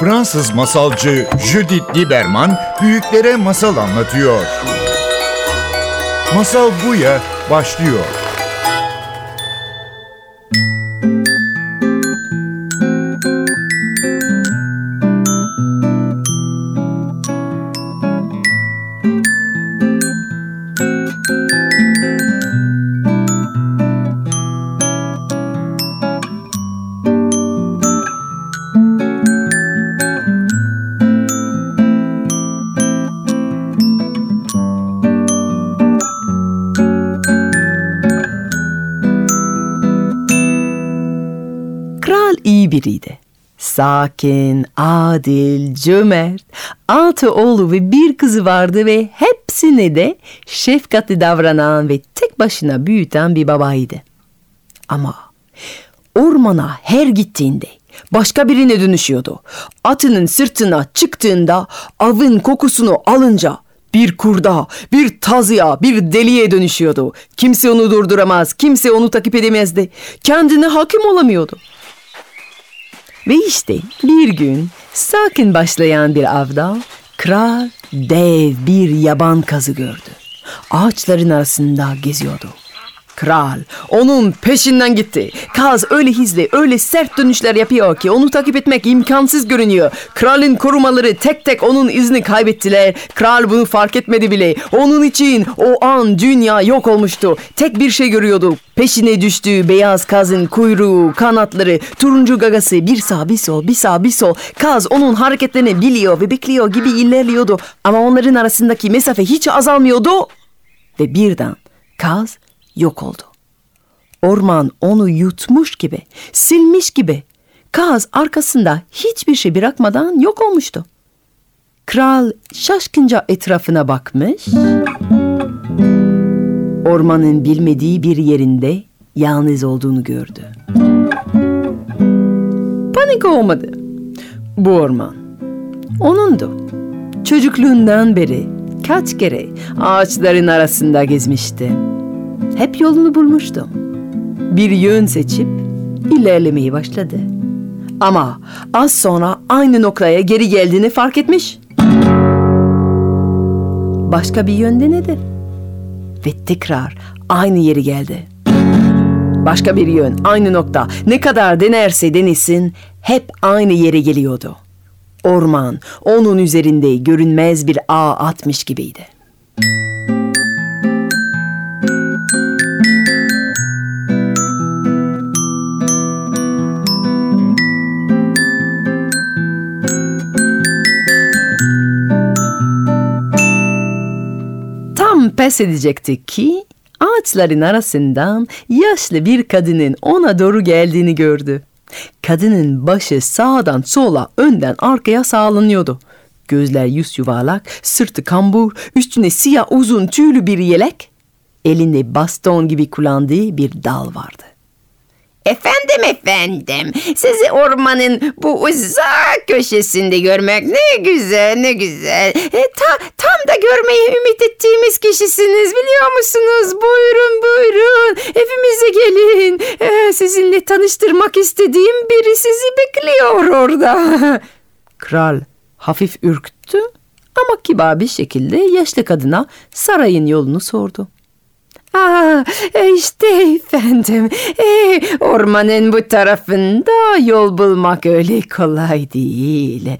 Fransız masalcı Judith Lieberman büyüklere masal anlatıyor. Masal Buya başlıyor. İyi biriydi. Sakin, adil, cömert, altı oğlu ve bir kızı vardı ve hepsine de şefkatli davranan ve tek başına büyüten bir babaydı. Ama ormana her gittiğinde başka birine dönüşüyordu. Atının sırtına çıktığında avın kokusunu alınca bir kurda, bir tazıya, bir deliye dönüşüyordu. Kimse onu durduramaz, kimse onu takip edemezdi. Kendine hakim olamıyordu. Ve işte bir gün sakin başlayan bir avda kral dev bir yaban kazı gördü. Ağaçların arasında geziyordu. Kral onun peşinden gitti. Kaz öyle hızlı, öyle sert dönüşler yapıyor ki onu takip etmek imkansız görünüyor. Kralın korumaları tek tek onun izini kaybettiler. Kral bunu fark etmedi bile. Onun için o an dünya yok olmuştu. Tek bir şey görüyordu. Peşine düştüğü beyaz kazın kuyruğu, kanatları, turuncu gagası bir sağ bir sol, bir sağ bir sol. Kaz onun hareketlerini biliyor ve bekliyor gibi ilerliyordu. Ama onların arasındaki mesafe hiç azalmıyordu. Ve birden kaz yok oldu. Orman onu yutmuş gibi, silmiş gibi. Kaz arkasında hiçbir şey bırakmadan yok olmuştu. Kral şaşkınca etrafına bakmış. Ormanın bilmediği bir yerinde yalnız olduğunu gördü. Panik olmadı. Bu orman onundu. Çocukluğundan beri kaç kere ağaçların arasında gezmişti. Hep yolunu bulmuştu. Bir yön seçip ilerlemeye başladı. Ama az sonra aynı noktaya geri geldiğini fark etmiş. Başka bir yön denedi. Ve tekrar aynı yeri geldi. Başka bir yön, aynı nokta. Ne kadar denerse denesin hep aynı yere geliyordu. Orman onun üzerinde görünmez bir ağ atmış gibiydi. Pes edecekti ki ağaçların arasından yaşlı bir kadının ona doğru geldiğini gördü. Kadının başı sağdan sola önden arkaya sağlanıyordu. Gözler yüz yuvarlak, sırtı kambur, üstüne siyah uzun tüylü bir yelek. Elinde baston gibi kullandığı bir dal vardı. Efendim efendim, sizi ormanın bu uzak köşesinde görmek ne güzel ne güzel. E, ta, tam da görmeyi ümit ettiğimiz kişisiniz biliyor musunuz? Buyurun buyurun evimize gelin. E, sizinle tanıştırmak istediğim biri sizi bekliyor orada. Kral hafif ürktü ama kibar bir şekilde yaşlı kadına sarayın yolunu sordu. Aa, işte efendim. E, ormanın bu tarafında yol bulmak öyle kolay değil.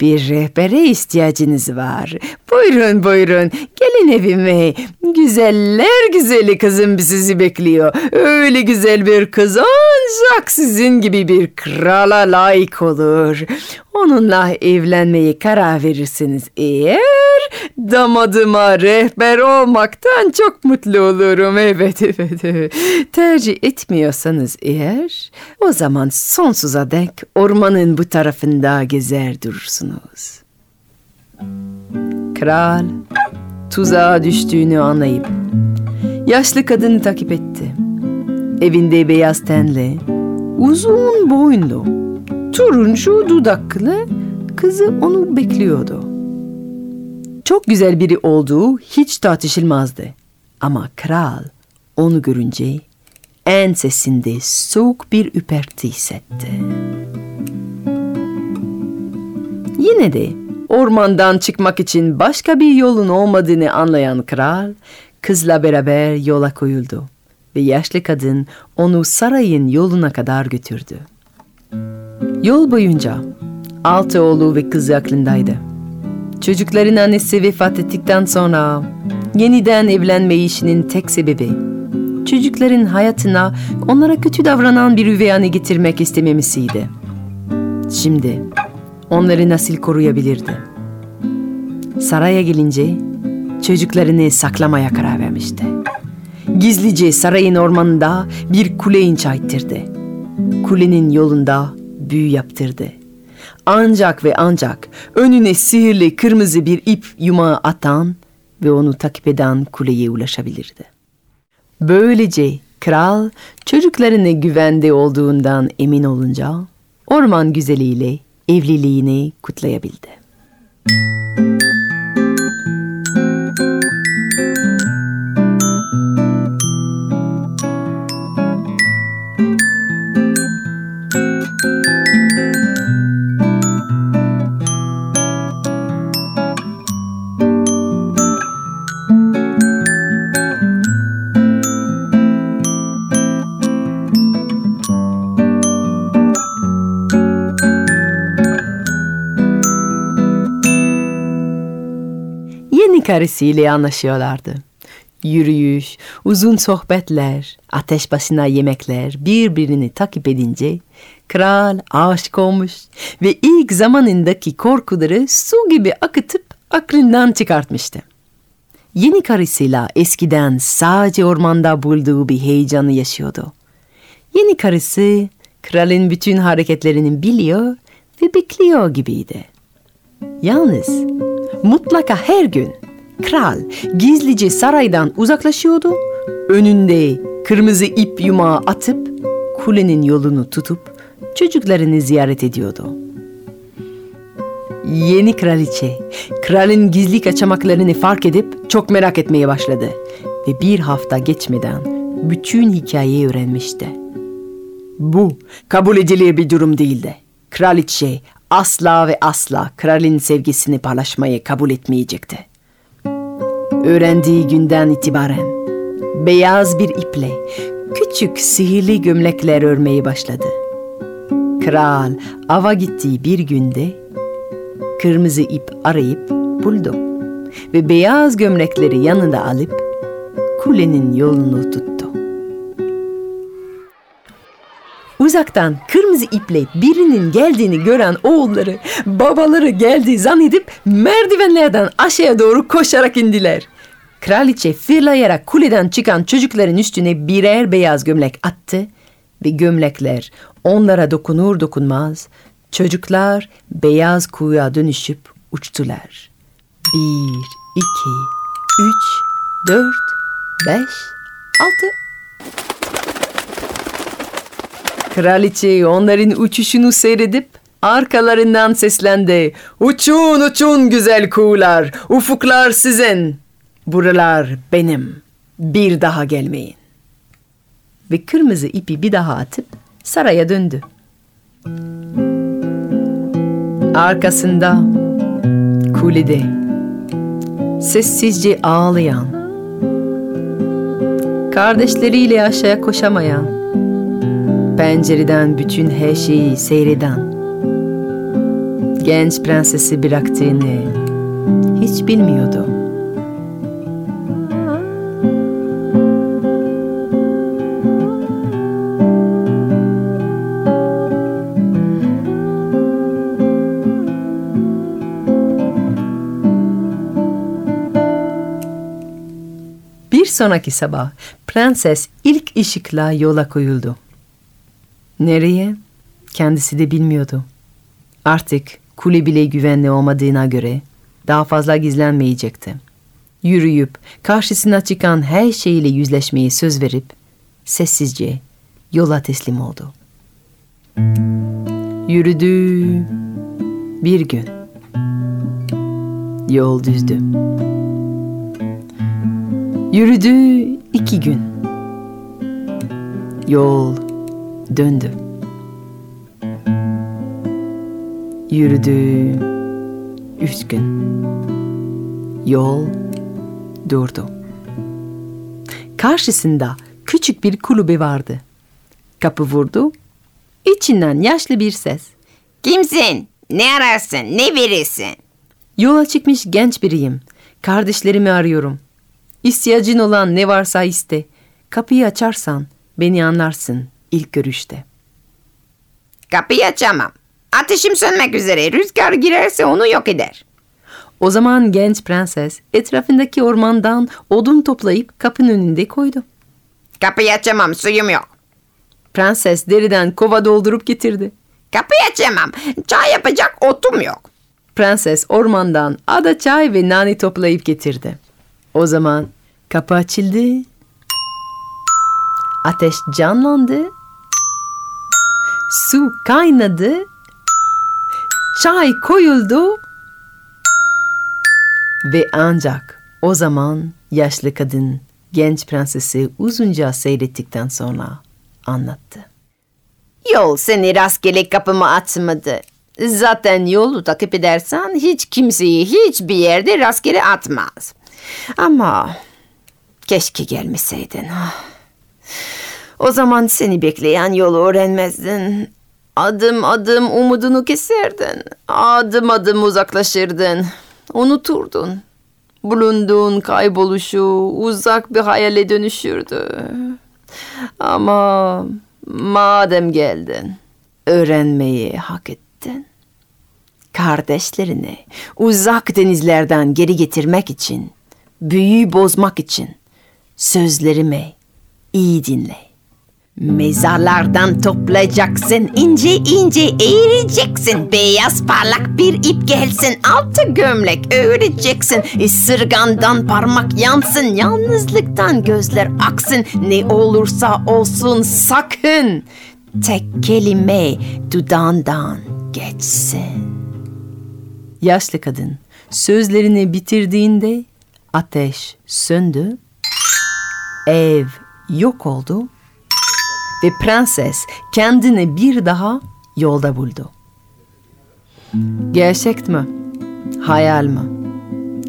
Bir rehbere ihtiyacınız var. Buyurun buyurun. Gelin evime. Güzeller güzeli kızım sizi bekliyor. Öyle güzel bir kız ancak sizin gibi bir krala layık olur. Onunla evlenmeye karar verirsiniz eğer damadıma rehber olmaktan çok mutlu olurum. Evet, evet, evet. Tercih etmiyorsanız eğer o zaman sonsuza dek ormanın bu tarafında gezer durursunuz. Kral tuzağa düştüğünü anlayıp yaşlı kadını takip etti. Evinde beyaz tenli, uzun boyunlu, turuncu dudaklı kızı onu bekliyordu. Çok güzel biri olduğu hiç tartışılmazdı. Ama kral onu görünce ensesinde soğuk bir üperti hissetti. Yine de ormandan çıkmak için başka bir yolun olmadığını anlayan kral kızla beraber yola koyuldu ve yaşlı kadın onu sarayın yoluna kadar götürdü. Yol boyunca altı oğlu ve kızı aklındaydı. Çocukların annesi vefat ettikten sonra yeniden evlenme işinin tek sebebi çocukların hayatına onlara kötü davranan bir üvey anne getirmek istememesiydi. Şimdi onları nasıl koruyabilirdi? Saraya gelince çocuklarını saklamaya karar vermişti. Gizlice sarayın ormanında bir kule inşa ettirdi. Kulenin yolunda büyü yaptırdı. Ancak ve ancak önüne sihirli kırmızı bir ip yumağı atan ve onu takip eden kuleye ulaşabilirdi. Böylece kral çocuklarına güvende olduğundan emin olunca orman güzeliyle evliliğini kutlayabildi. Yeni karısıyla anlaşıyorlardı. Yürüyüş, uzun sohbetler, ateş başına yemekler birbirini takip edince kral aşık olmuş ve ilk zamanındaki korkuları su gibi akıtıp aklından çıkartmıştı. Yeni karısıyla eskiden sadece ormanda bulduğu bir heyecanı yaşıyordu. Yeni karısı kralın bütün hareketlerini biliyor ve bekliyor gibiydi. Yalnız mutlaka her gün kral gizlice saraydan uzaklaşıyordu. Önünde kırmızı ip yumağı atıp kulenin yolunu tutup çocuklarını ziyaret ediyordu. Yeni kraliçe kralın gizli kaçamaklarını fark edip çok merak etmeye başladı ve bir hafta geçmeden bütün hikayeyi öğrenmişti. Bu kabul edilir bir durum değildi. Kraliçe asla ve asla kralin sevgisini paylaşmayı kabul etmeyecekti. Öğrendiği günden itibaren beyaz bir iple küçük sihirli gömlekler örmeye başladı. Kral ava gittiği bir günde kırmızı ip arayıp buldu ve beyaz gömlekleri yanında alıp kulenin yolunu tuttu. Uzaktan kırmızı iple birinin geldiğini gören oğulları babaları geldi zannedip merdivenlerden aşağıya doğru koşarak indiler. Kraliçe fırlayarak kuleden çıkan çocukların üstüne birer beyaz gömlek attı ve gömlekler onlara dokunur dokunmaz çocuklar beyaz kuyuya dönüşüp uçtular. Bir, iki, üç, dört, beş, altı. Kraliçe onların uçuşunu seyredip arkalarından seslendi. Uçun uçun güzel kuğular, ufuklar sizin. Buralar benim. Bir daha gelmeyin. Ve kırmızı ipi bir daha atıp saraya döndü. Arkasında kulede sessizce ağlayan, kardeşleriyle aşağıya koşamayan, pencereden bütün her şeyi seyreden, genç prensesi bıraktığını hiç bilmiyordu. Sonraki sabah prenses ilk ışıkla yola koyuldu. Nereye? Kendisi de bilmiyordu. Artık kule bile güvenli olmadığına göre daha fazla gizlenmeyecekti. Yürüyüp karşısına çıkan her şeyle yüzleşmeyi söz verip sessizce yola teslim oldu. Yürüdü bir gün. Yol düzdü. Yürüdü iki gün. Yol döndü. Yürüdü Üç gün. Yol durdu. Karşısında küçük bir kulübe vardı. Kapı vurdu. İçinden yaşlı bir ses. Kimsin? Ne ararsın? Ne verirsin? Yola çıkmış genç biriyim. Kardeşlerimi arıyorum. İhtiyacın olan ne varsa iste. Kapıyı açarsan beni anlarsın ilk görüşte. Kapıyı açamam. Ateşim sönmek üzere. Rüzgar girerse onu yok eder. O zaman genç prenses etrafındaki ormandan odun toplayıp kapının önünde koydu. Kapıyı açamam. Suyum yok. Prenses deriden kova doldurup getirdi. Kapıyı açamam. Çay yapacak otum yok. Prenses ormandan ada çay ve nane toplayıp getirdi. O zaman kapı açıldı. Ateş canlandı. Su kaynadı. Çay koyuldu. Ve ancak o zaman yaşlı kadın genç prensesi uzunca seyrettikten sonra anlattı. Yol seni rastgele kapıma atmadı. Zaten yolu takip edersen hiç kimseyi hiçbir yerde rastgele atmaz. Ama keşke gelmeseydin. O zaman seni bekleyen yolu öğrenmezdin. Adım adım umudunu keserdin. Adım adım uzaklaşırdın. Unuturdun. Bulunduğun kayboluşu uzak bir hayale dönüşürdü. Ama madem geldin, öğrenmeyi hak ettin. Kardeşlerini uzak denizlerden geri getirmek için, büyüyü bozmak için sözlerimi iyi dinle. Mezarlardan toplayacaksın, ince ince eğireceksin. Beyaz parlak bir ip gelsin, altı gömlek öğreceksin. Isırgandan parmak yansın, yalnızlıktan gözler aksın. Ne olursa olsun sakın tek kelime dudağından geçsin. Yaşlı kadın sözlerini bitirdiğinde ateş söndü, ev yok oldu ve prenses kendini bir daha yolda buldu. Gerçek mi? Hayal mi?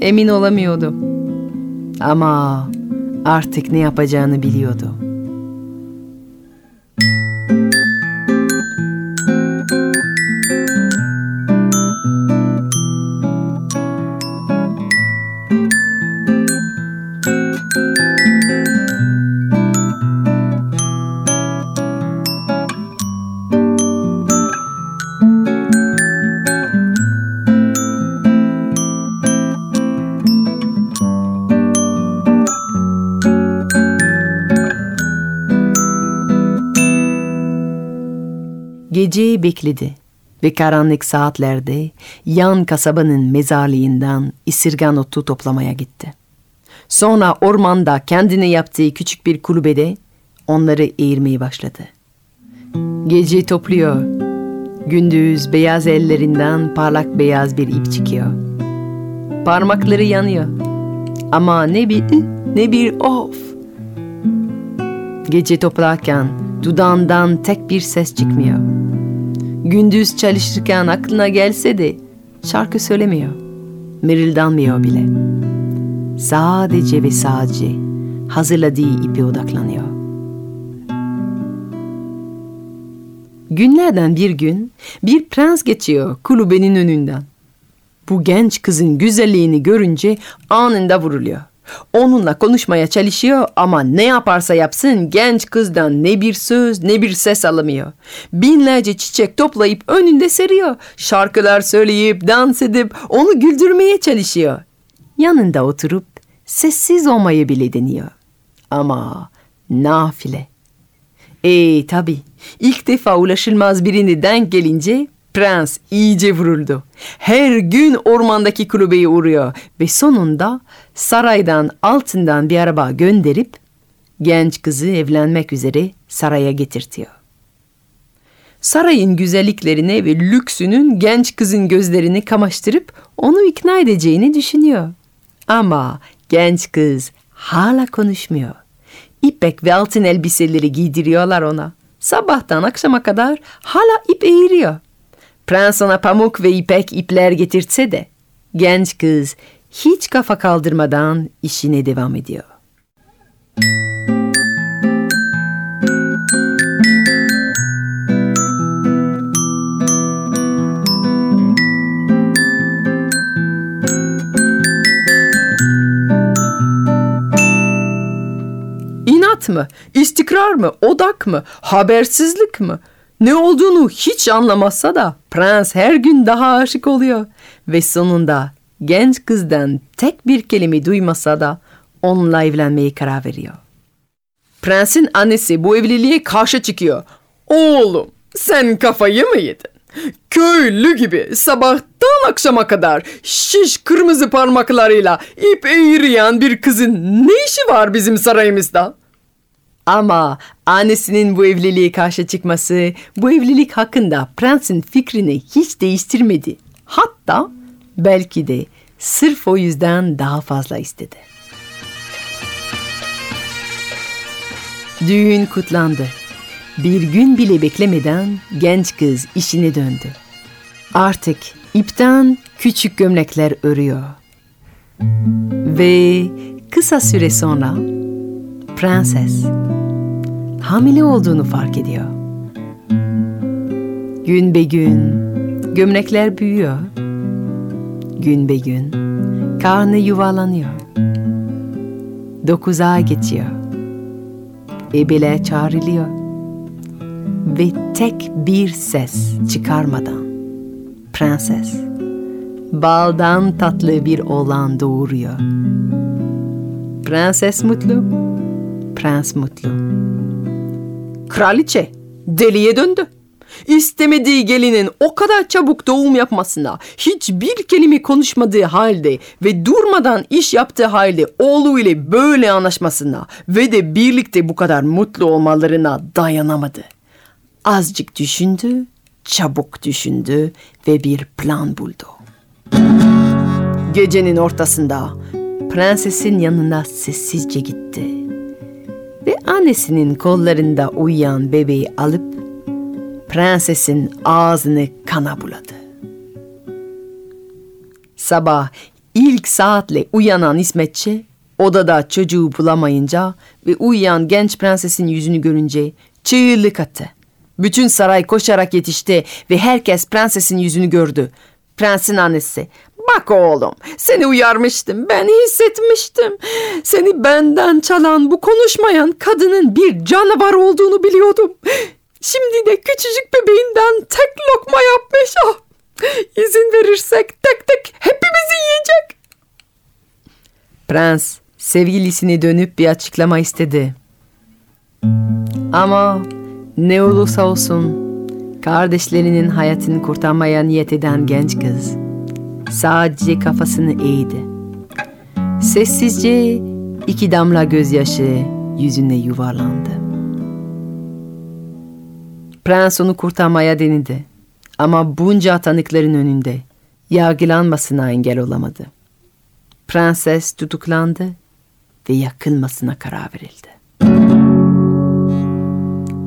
Emin olamıyordu. Ama artık ne yapacağını biliyordu. Geceyi bekledi ve karanlık saatlerde yan kasabanın mezarlığından isirgan otu toplamaya gitti. Sonra ormanda kendine yaptığı küçük bir kulübede onları eğirmeye başladı. Gece topluyor. Gündüz beyaz ellerinden parlak beyaz bir ip çıkıyor. Parmakları yanıyor. Ama ne bir ne bir of. Gece toplarken dudağından tek bir ses çıkmıyor. Gündüz çalışırken aklına gelse de şarkı söylemiyor. Mırıldanmıyor bile. Sadece ve sadece hazırladığı ipe odaklanıyor. Günlerden bir gün bir prens geçiyor kulübenin önünden. Bu genç kızın güzelliğini görünce anında vuruluyor. Onunla konuşmaya çalışıyor ama ne yaparsa yapsın genç kızdan ne bir söz ne bir ses alamıyor. Binlerce çiçek toplayıp önünde seriyor. Şarkılar söyleyip dans edip onu güldürmeye çalışıyor. Yanında oturup sessiz olmayı bile deniyor. Ama nafile. E tabi ilk defa ulaşılmaz birini denk gelince prens iyice vuruldu. Her gün ormandaki kulübeye uğruyor ve sonunda saraydan altından bir araba gönderip genç kızı evlenmek üzere saraya getirtiyor. Sarayın güzelliklerine ve lüksünün genç kızın gözlerini kamaştırıp onu ikna edeceğini düşünüyor. Ama genç kız hala konuşmuyor. İpek ve altın elbiseleri giydiriyorlar ona. Sabahtan akşama kadar hala ip eğiriyor. Prens ona pamuk ve ipek ipler getirtse de genç kız hiç kafa kaldırmadan işine devam ediyor. İnat mı? İstikrar mı? Odak mı? Habersizlik mi? Ne olduğunu hiç anlamazsa da prens her gün daha aşık oluyor. Ve sonunda genç kızdan tek bir kelime duymasa da onunla evlenmeye karar veriyor. Prensin annesi bu evliliğe karşı çıkıyor. Oğlum sen kafayı mı yedin? Köylü gibi sabahtan akşama kadar şiş kırmızı parmaklarıyla ip eğriyen bir kızın ne işi var bizim sarayımızda? Ama annesinin bu evliliğe karşı çıkması bu evlilik hakkında prensin fikrini hiç değiştirmedi. Hatta belki de sırf o yüzden daha fazla istedi. Düğün kutlandı. Bir gün bile beklemeden genç kız işine döndü. Artık ipten küçük gömlekler örüyor. Ve kısa süre sonra prenses hamile olduğunu fark ediyor. Gün be gün gömlekler büyüyor. Gün be gün karnı yuvarlanıyor. Dokuz ay geçiyor. Ebeler çağrılıyor. Ve tek bir ses çıkarmadan prenses baldan tatlı bir oğlan doğuruyor. Prenses mutlu, prens mutlu. Kraliçe deliye döndü. İstemediği gelinin o kadar çabuk doğum yapmasına, hiçbir kelime konuşmadığı halde ve durmadan iş yaptığı halde oğlu ile böyle anlaşmasına ve de birlikte bu kadar mutlu olmalarına dayanamadı. Azıcık düşündü, çabuk düşündü ve bir plan buldu. Gecenin ortasında prensesin yanına sessizce gitti ve annesinin kollarında uyuyan bebeği alıp prensesin ağzını kana buladı. Sabah ilk saatle uyanan hizmetçi odada çocuğu bulamayınca ve uyuyan genç prensesin yüzünü görünce çığlık attı. Bütün saray koşarak yetişti ve herkes prensesin yüzünü gördü. Prensin annesi Bak oğlum seni uyarmıştım ben hissetmiştim. Seni benden çalan bu konuşmayan kadının bir canavar olduğunu biliyordum. Şimdi de küçücük bebeğinden tek lokma yapmış. Ah, izin verirsek tek tek hepimizi yiyecek. Prens sevgilisine dönüp bir açıklama istedi. Ama ne olursa olsun kardeşlerinin hayatını kurtarmaya niyet eden genç kız sadece kafasını eğdi. Sessizce iki damla gözyaşı yüzüne yuvarlandı. Prens onu kurtarmaya denedi. Ama bunca tanıkların önünde yargılanmasına engel olamadı. Prenses tutuklandı ve yakılmasına karar verildi.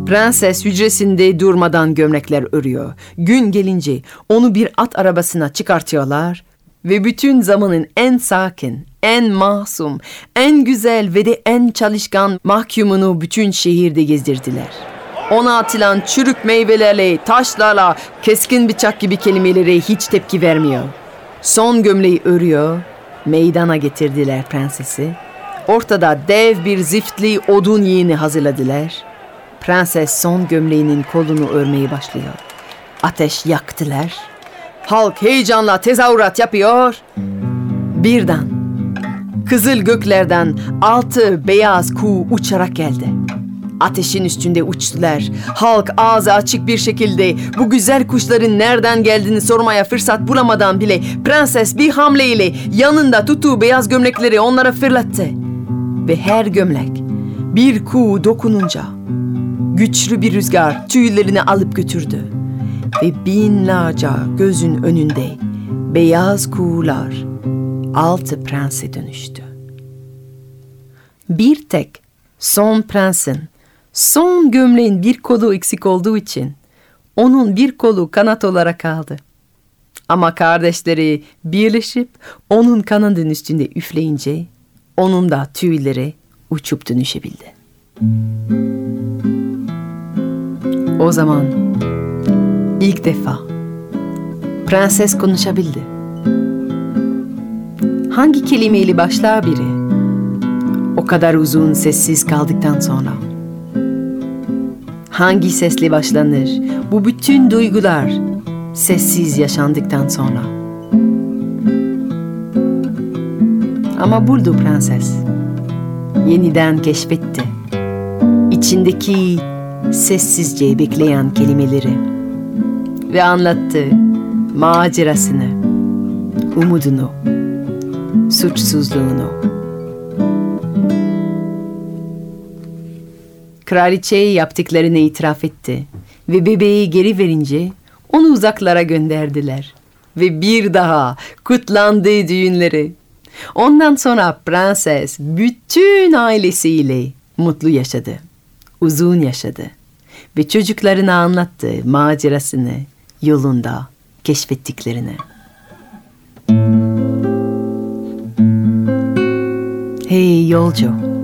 Prenses hücresinde durmadan gömlekler örüyor. Gün gelince onu bir at arabasına çıkartıyorlar ve bütün zamanın en sakin, en masum, en güzel ve de en çalışkan mahkumunu bütün şehirde gezdirdiler. Ona atılan çürük meyvelerle, taşlarla, keskin bıçak gibi kelimelere hiç tepki vermiyor. Son gömleği örüyor, meydana getirdiler prensesi. Ortada dev bir ziftli odun yığını hazırladılar. Prenses son gömleğinin kolunu örmeye başlıyor. Ateş yaktılar. Halk heyecanla tezahürat yapıyor. Birden kızıl göklerden altı beyaz kuğu uçarak geldi. Ateşin üstünde uçtular. Halk ağzı açık bir şekilde bu güzel kuşların nereden geldiğini sormaya fırsat bulamadan bile prenses bir hamleyle yanında tuttuğu beyaz gömlekleri onlara fırlattı. Ve her gömlek bir kuğu dokununca güçlü bir rüzgar tüylerini alıp götürdü. Ve binlerce gözün önünde beyaz kuğular altı prense dönüştü. Bir tek son prensin son gömleğin bir kolu eksik olduğu için onun bir kolu kanat olarak kaldı. Ama kardeşleri birleşip onun kanadının üstünde üfleyince onun da tüyleri uçup dönüşebildi. O zaman ilk defa prenses konuşabildi. Hangi kelimeyle başlar biri? O kadar uzun sessiz kaldıktan sonra. Hangi sesle başlanır? Bu bütün duygular sessiz yaşandıktan sonra. Ama buldu prenses. Yeniden keşfetti. İçindeki sessizce bekleyen kelimeleri ve anlattı macerasını, umudunu, suçsuzluğunu. Kraliçeye yaptıklarını itiraf etti ve bebeği geri verince onu uzaklara gönderdiler. Ve bir daha kutlandı düğünleri. Ondan sonra prenses bütün ailesiyle mutlu yaşadı. Uzun yaşadı. Ve çocuklarına anlattı macerasını, yolunda keşfettiklerini. Hey yolcu.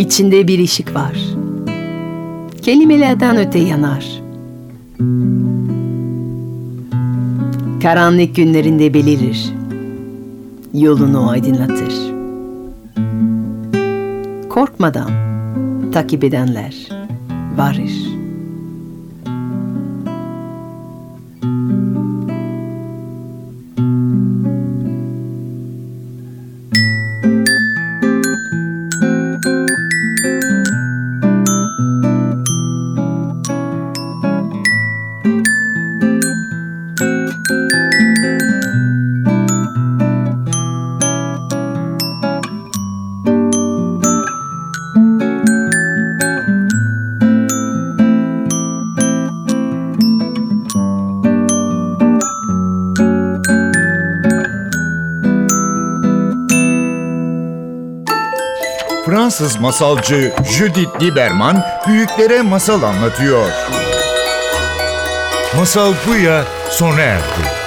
İçinde bir ışık var. Kelimelerden öte yanar. Karanlık günlerinde belirir. Yolunu aydınlatır. Korkmadan takip edenler varır. Fransız masalcı Judith Lieberman büyüklere masal anlatıyor. Masal bu ya sona erdi.